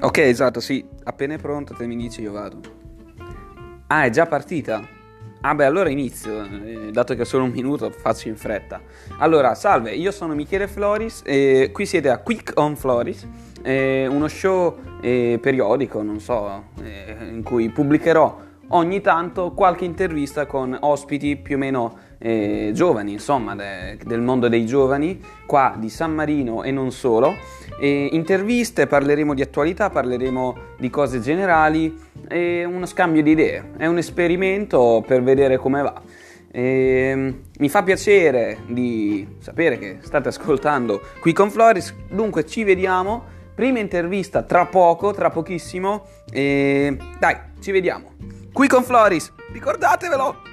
Ok, esatto, sì. Appena è pronto te mi dici io vado. Ah, è già partita? Ah beh, allora inizio, eh, dato che ho solo un minuto faccio in fretta. Allora, salve, io sono Michele Floris e qui siete a Quick on Floris, eh, uno show eh, periodico, non so, eh, in cui pubblicherò ogni tanto qualche intervista con ospiti più o meno eh, giovani, insomma, de, del mondo dei giovani, qua di San Marino e non solo. E interviste, parleremo di attualità, parleremo di cose generali e uno scambio di idee. È un esperimento per vedere come va. E, mi fa piacere di sapere che state ascoltando qui con Floris, dunque ci vediamo. Prima intervista tra poco, tra pochissimo. E dai, ci vediamo. Qui con Floris, ricordatevelo!